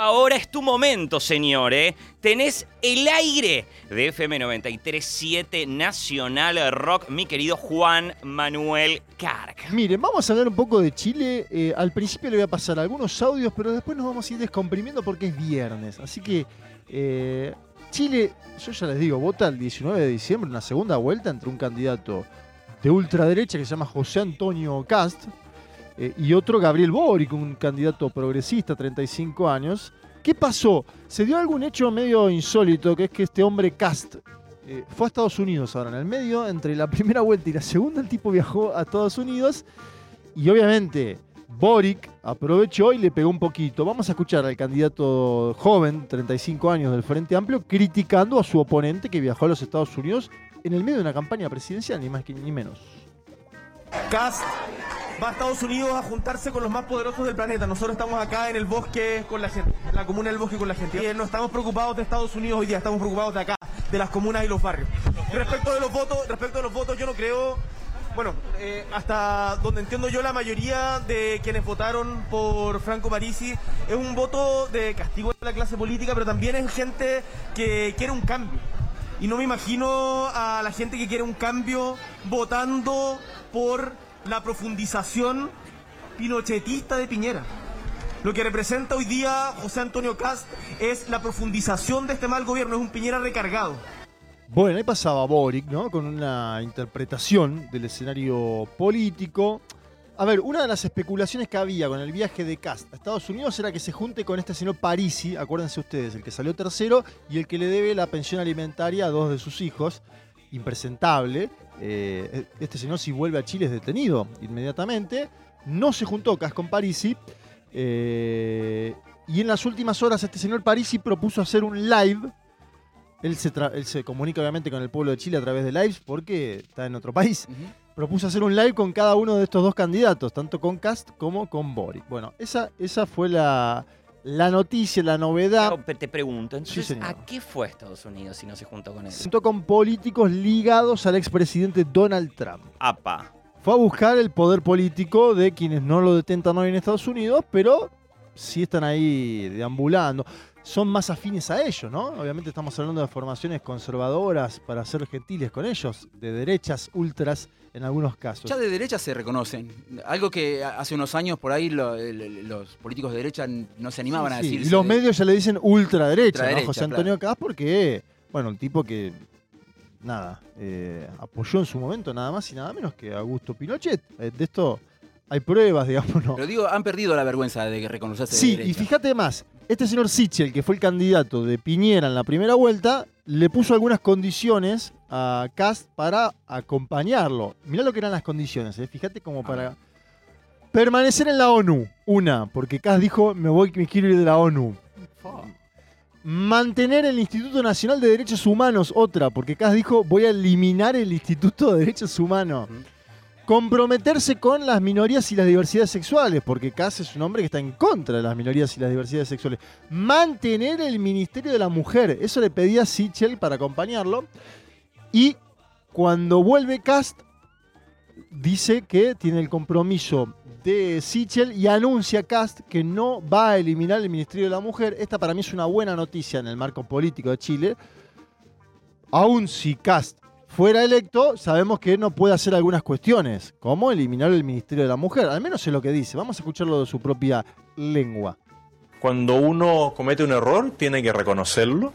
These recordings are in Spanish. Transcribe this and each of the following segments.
Ahora es tu momento, señor, ¿eh? Tenés el aire de FM 93.7 Nacional Rock, mi querido Juan Manuel Carga. Miren, vamos a hablar un poco de Chile. Eh, al principio le voy a pasar algunos audios, pero después nos vamos a ir descomprimiendo porque es viernes. Así que eh, Chile, yo ya les digo, vota el 19 de diciembre una segunda vuelta entre un candidato de ultraderecha que se llama José Antonio Cast eh, y otro Gabriel Boric, un candidato progresista, 35 años. ¿Qué pasó? Se dio algún hecho medio insólito, que es que este hombre Cast eh, fue a Estados Unidos ahora. En el medio, entre la primera vuelta y la segunda, el tipo viajó a Estados Unidos y obviamente Boric aprovechó y le pegó un poquito. Vamos a escuchar al candidato joven, 35 años del Frente Amplio, criticando a su oponente que viajó a los Estados Unidos en el medio de una campaña presidencial, ni más ni menos. Cast va a Estados Unidos a juntarse con los más poderosos del planeta. Nosotros estamos acá en el bosque con la gente, en la comuna del bosque con la gente. Y no estamos preocupados de Estados Unidos hoy día, estamos preocupados de acá, de las comunas y los barrios. Respecto de los votos, respecto de los votos, yo no creo, bueno, eh, hasta donde entiendo yo la mayoría de quienes votaron por Franco Parisi es un voto de castigo de la clase política, pero también es gente que quiere un cambio. Y no me imagino a la gente que quiere un cambio votando por la profundización pinochetista de Piñera. Lo que representa hoy día José Antonio Cast es la profundización de este mal gobierno, es un Piñera recargado. Bueno, ahí pasaba Boric, ¿no? Con una interpretación del escenario político. A ver, una de las especulaciones que había con el viaje de Cast a Estados Unidos era que se junte con este señor Parisi, acuérdense ustedes, el que salió tercero y el que le debe la pensión alimentaria a dos de sus hijos, impresentable. Eh, este señor si vuelve a Chile es detenido inmediatamente. No se juntó Cast con Parisi. Eh, y en las últimas horas este señor Parisi propuso hacer un live. Él se, él se comunica obviamente con el pueblo de Chile a través de lives porque está en otro país. Propuso hacer un live con cada uno de estos dos candidatos, tanto con Cast como con Boric. Bueno, esa, esa fue la, la noticia, la novedad. Pero te pregunto, entonces, ¿a qué fue Estados Unidos si no se juntó con él? Se juntó con políticos ligados al expresidente Donald Trump. Apa. Fue a buscar el poder político de quienes no lo detentan hoy en Estados Unidos, pero sí están ahí deambulando. Son más afines a ellos, ¿no? Obviamente estamos hablando de formaciones conservadoras, para ser gentiles con ellos, de derechas, ultras en algunos casos. Ya de derecha se reconocen. Algo que hace unos años por ahí los políticos de derecha no se animaban a decir. Y los medios ya le dicen ultraderecha, ¿no? José Antonio claro. porque, bueno, el tipo que, nada, eh, apoyó en su momento nada más y nada menos que Augusto Pinochet. Eh, de esto hay pruebas, digamos, ¿no? Pero digo, han perdido la vergüenza de que reconocerse Sí, de y fíjate más, este señor Sichel, que fue el candidato de Piñera en la primera vuelta, le puso algunas condiciones a Cast para acompañarlo. Mirá lo que eran las condiciones, ¿eh? fíjate como para permanecer en la ONU, una, porque Cast dijo, me voy, me quiero ir de la ONU. Mantener el Instituto Nacional de Derechos Humanos, otra, porque Cast dijo, voy a eliminar el Instituto de Derechos Humanos. Comprometerse con las minorías y las diversidades sexuales, porque Cass es un hombre que está en contra de las minorías y las diversidades sexuales. Mantener el Ministerio de la Mujer, eso le pedía Sichel para acompañarlo. Y cuando vuelve Cast, dice que tiene el compromiso de Sichel y anuncia Cast que no va a eliminar el Ministerio de la Mujer. Esta para mí es una buena noticia en el marco político de Chile. Aún si Cast fuera electo, sabemos que no puede hacer algunas cuestiones, como eliminar el Ministerio de la Mujer. Al menos es lo que dice. Vamos a escucharlo de su propia lengua. Cuando uno comete un error, tiene que reconocerlo.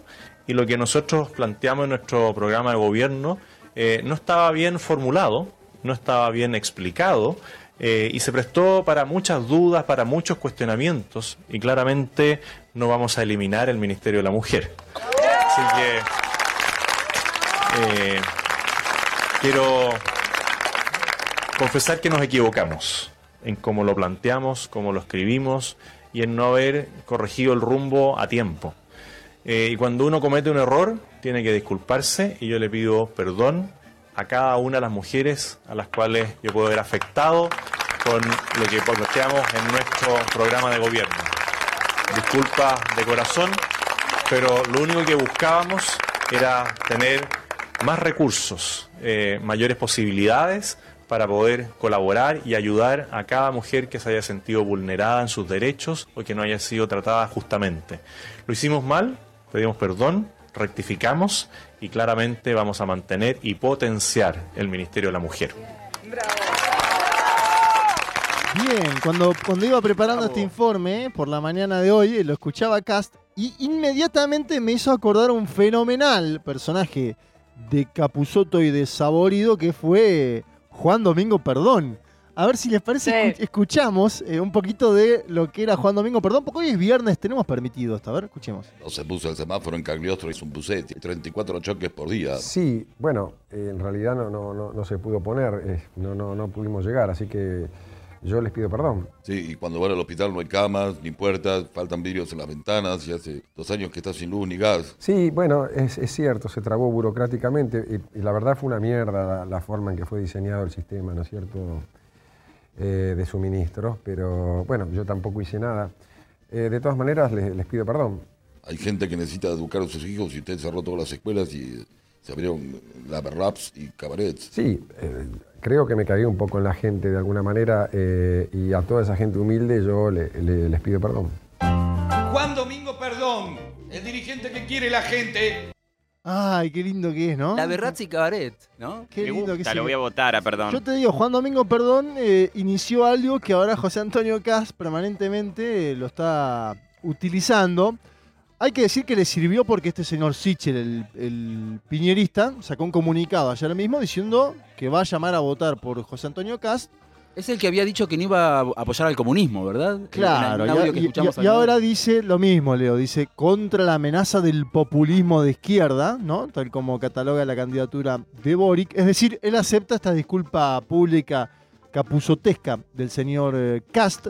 Y lo que nosotros planteamos en nuestro programa de gobierno eh, no estaba bien formulado, no estaba bien explicado. Eh, y se prestó para muchas dudas, para muchos cuestionamientos, y claramente no vamos a eliminar el Ministerio de la Mujer. Así que eh, quiero confesar que nos equivocamos en cómo lo planteamos, cómo lo escribimos y en no haber corregido el rumbo a tiempo. Eh, y cuando uno comete un error, tiene que disculparse y yo le pido perdón a cada una de las mujeres a las cuales yo puedo haber afectado con lo que planteamos en nuestro programa de gobierno. Disculpa de corazón, pero lo único que buscábamos era tener más recursos, eh, mayores posibilidades para poder colaborar y ayudar a cada mujer que se haya sentido vulnerada en sus derechos o que no haya sido tratada justamente. Lo hicimos mal, pedimos perdón, rectificamos y claramente vamos a mantener y potenciar el Ministerio de la Mujer. Bien, cuando, cuando iba preparando este informe por la mañana de hoy, eh, lo escuchaba Cast y inmediatamente me hizo acordar un fenomenal personaje de Capuzoto y de Saborido que fue Juan Domingo Perdón. A ver si les parece, Sí. escuchamos eh, un poquito de lo que era Juan Domingo Perdón, porque hoy es viernes, tenemos permitido esto. A ver, escuchemos. No se puso el semáforo en Cagliostro, hizo un bucete, 34 choques por día. Sí, bueno, eh, en realidad no, no, no, no se pudo poner, eh, no, no, no pudimos llegar, así que yo les pido perdón. Sí, y cuando van al hospital no hay camas, ni puertas, faltan vidrios en las ventanas, y hace dos años que está sin luz ni gas. Sí, bueno, es, es cierto, se trabó burocráticamente y, y la verdad fue una mierda la, la forma en que fue diseñado el sistema, ¿no es cierto?, Eh, de suministros, pero bueno, yo tampoco hice nada. Eh, de todas maneras, les, les pido perdón. Hay gente que necesita educar a sus hijos y usted cerró todas las escuelas y se abrieron lava raps y cabarets. Sí, eh, creo que me cagué un poco en la gente de alguna manera eh, y a toda esa gente humilde yo le- le- les pido perdón. Juan Domingo Perdón, el dirigente que quiere la gente. Ay, qué lindo que es, ¿no? La Berrazzi Cabaret, ¿no? Qué Me lindo que es. lo voy a votar a perdón. Yo te digo, Juan Domingo Perdón eh, inició algo que ahora José Antonio Cas permanentemente eh, lo está utilizando. Hay que decir que le sirvió porque este señor Sichel, el, el piñerista, sacó un comunicado ayer mismo diciendo que va a llamar a votar por José Antonio Cas. Es el que había dicho que no iba a apoyar al comunismo, ¿verdad? Claro, y, y- y- y ahora dice lo mismo, Leo, dice contra la amenaza del populismo de izquierda, ¿no? Tal como cataloga la candidatura de Boric. Es decir, él acepta esta disculpa pública capuzotesca del señor eh, Cast.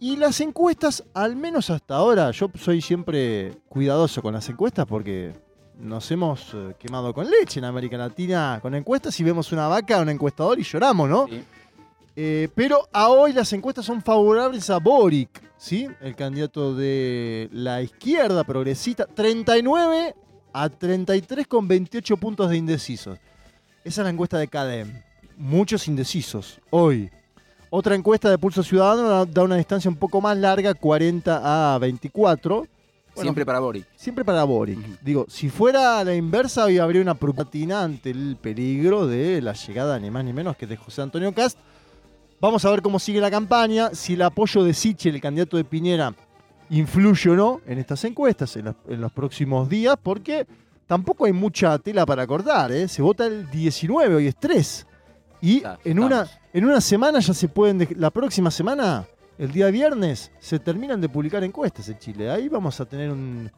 Y las encuestas, al menos hasta ahora, yo soy siempre cuidadoso con las encuestas porque nos hemos eh, quemado con leche en América Latina con encuestas y vemos una vaca, un encuestador y lloramos, ¿no? Sí. Eh, pero a hoy las encuestas son favorables a Boric, ¿sí? El candidato de la izquierda progresista. 39 a 33 con 28 puntos de indecisos. Esa es la encuesta de CADEM. Muchos indecisos hoy. Otra encuesta de Pulso Ciudadano da- una distancia un poco más larga, 40 a 24. Bueno, Siempre para Boric. Siempre para Boric. Digo, si fuera a la inversa, hoy habría una preocupatina ante el peligro de la llegada ni más ni menos que de José Antonio Cast. Vamos a ver cómo sigue la campaña, si el apoyo de Sichel, el candidato de Piñera, influye o no en estas encuestas en los, en los próximos días, porque tampoco hay mucha tela para cortar. ¿eh? Se vota el 19, hoy es 3. Y en una, en una semana ya se pueden, la próxima semana, el día viernes, se terminan de publicar encuestas en Chile. Ahí vamos a tener un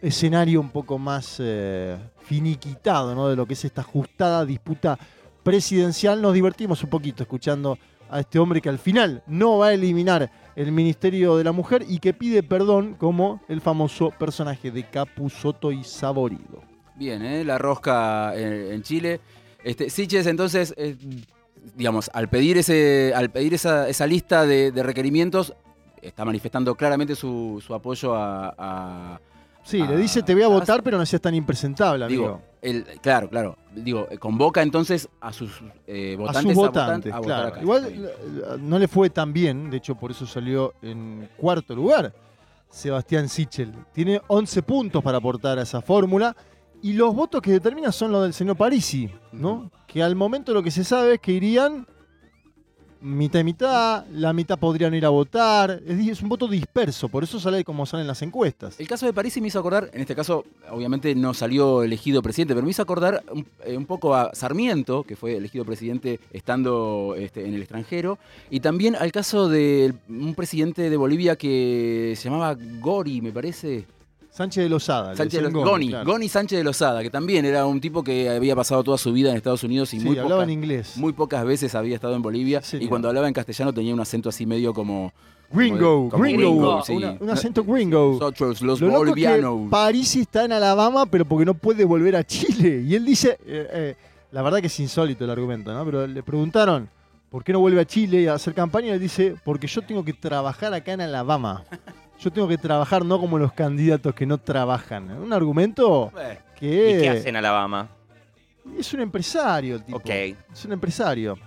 escenario un poco más eh, finiquitado, ¿no? De lo que es esta ajustada disputa presidencial. Nos divertimos un poquito escuchando a este hombre que al final no va a eliminar el Ministerio de la Mujer y que pide perdón como el famoso personaje de Capuzoto y Saborido. Bien, ¿eh? la rosca en, en Chile. Este, Siches, entonces, eh, digamos, al pedir, ese, al pedir esa, esa lista de, de requerimientos, está manifestando claramente su, su apoyo a, a- Sí, le dice te voy a votar, pero no seas tan impresentable, amigo. Digo, el, claro, claro. Digo, convoca entonces a sus eh, a votantes sus votan- votantes, a votar claro. acá. Igual eh, no le fue tan bien, de hecho por eso salió en cuarto lugar Sebastián Sichel. Tiene 11 puntos para aportar a esa fórmula y los votos que determinan son los del señor Parisi, ¿no? Que al momento lo que se sabe es que irían mitad y mitad, la mitad podrían ir a votar, es, un voto disperso, por eso sale como salen las encuestas. El caso de París me hizo acordar, en este caso, obviamente no salió elegido presidente, pero me hizo acordar un, eh, un poco a Sarmiento, que fue elegido presidente estando este, en el extranjero, y también al caso de un presidente de Bolivia que se llamaba Gori, me parece. Sánchez de Lozada. Sánchez de Los- Goni, claro. Goni Sánchez de Lozada, que también era un tipo que había pasado toda su vida en Estados Unidos y Sí, muy, hablaba poca- en inglés. muy pocas veces había estado en Bolivia, Sí, y cuando hablaba en castellano tenía un acento así medio como... Gringo, como gringo, gringo, sí. una- un acento gringo. Nosotros, los Lo es que bolivianos. Parisi está en Alabama, pero porque no puede volver a Chile. Y él dice, eh, eh, la verdad que es insólito el argumento, ¿no? Pero le preguntaron, ¿por qué no vuelve a Chile a hacer campaña? Y él dice, porque yo tengo que trabajar acá en Alabama. Yo tengo que trabajar no como los candidatos que no trabajan. Un argumento Bueno, que ¿Y qué hace en Alabama? es un empresario el tipo. Ok. Es un empresario.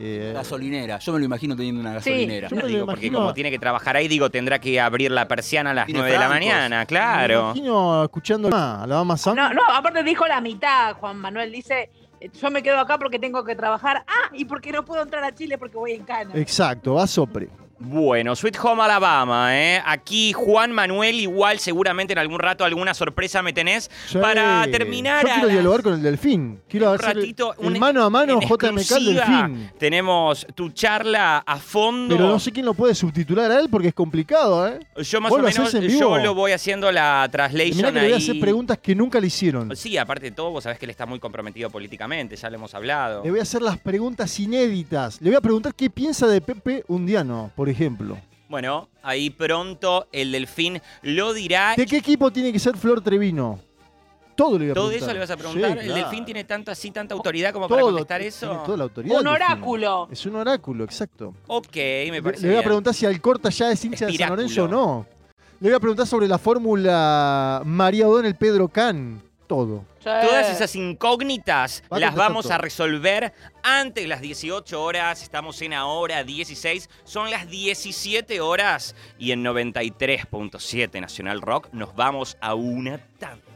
Eh, Gasolinera. Yo me lo imagino teniendo una gasolinera. Yo me lo Digo, porque imagino- como tiene que trabajar ahí, digo, tendrá que abrir la persiana a las Tiene 9 de la mañana, Me claro. imagino escuchando a Alabama Sam. No, no, aparte dijo la mitad, Juan Manuel. Dice, eh, yo me quedo acá porque tengo que trabajar. Ah, y porque no puedo entrar a Chile porque voy en cana. Exacto, va sopre. Bueno, Sweet Home Alabama, ¿eh? Aquí Juan Manuel, igual seguramente en algún rato alguna sorpresa me tenés. Sí. Para terminar Yo quiero las- dialogar con el delfín. Quiero un hacer el- ratito, el, un- mano a mano JMK exclusiva, delfín. Tenemos tu charla a fondo. Pero no sé quién lo puede subtitular a él porque es complicado, ¿eh? Yo más ¿Vos o menos, yo lo voy haciendo la Mirá translation que le voy a ahí. hacer preguntas que nunca le hicieron. Sí, aparte de todo, vos sabés que él está muy comprometido políticamente, ya lo hemos hablado. Le voy a hacer las preguntas inéditas. Le voy a preguntar qué piensa de Pepe Undiano, por ejemplo. Bueno, ahí pronto el delfín lo dirá. ¿De qué equipo tiene que ser Flor Trevino? Todo le voy a ¿Todo eso le vas a preguntar? Sí, ¿El claro. delfín tiene tanta, así, tanta autoridad como para contestar tiene eso? toda la autoridad. Un oráculo. Es un oráculo, exacto. Ok, me parece le voy a bien. preguntar si Alcorta ya es hincha de San. Lorenzo o no. Le voy a preguntar sobre la fórmula María O'Donnell Pedro Can. Todo. Sí. Todas esas incógnitas Va a las vamos todo. a resolver antes de las 18 horas. Estamos en ahora 16. Son las 17 horas y en 93.7 Nacional Rock nos vamos a una tanda.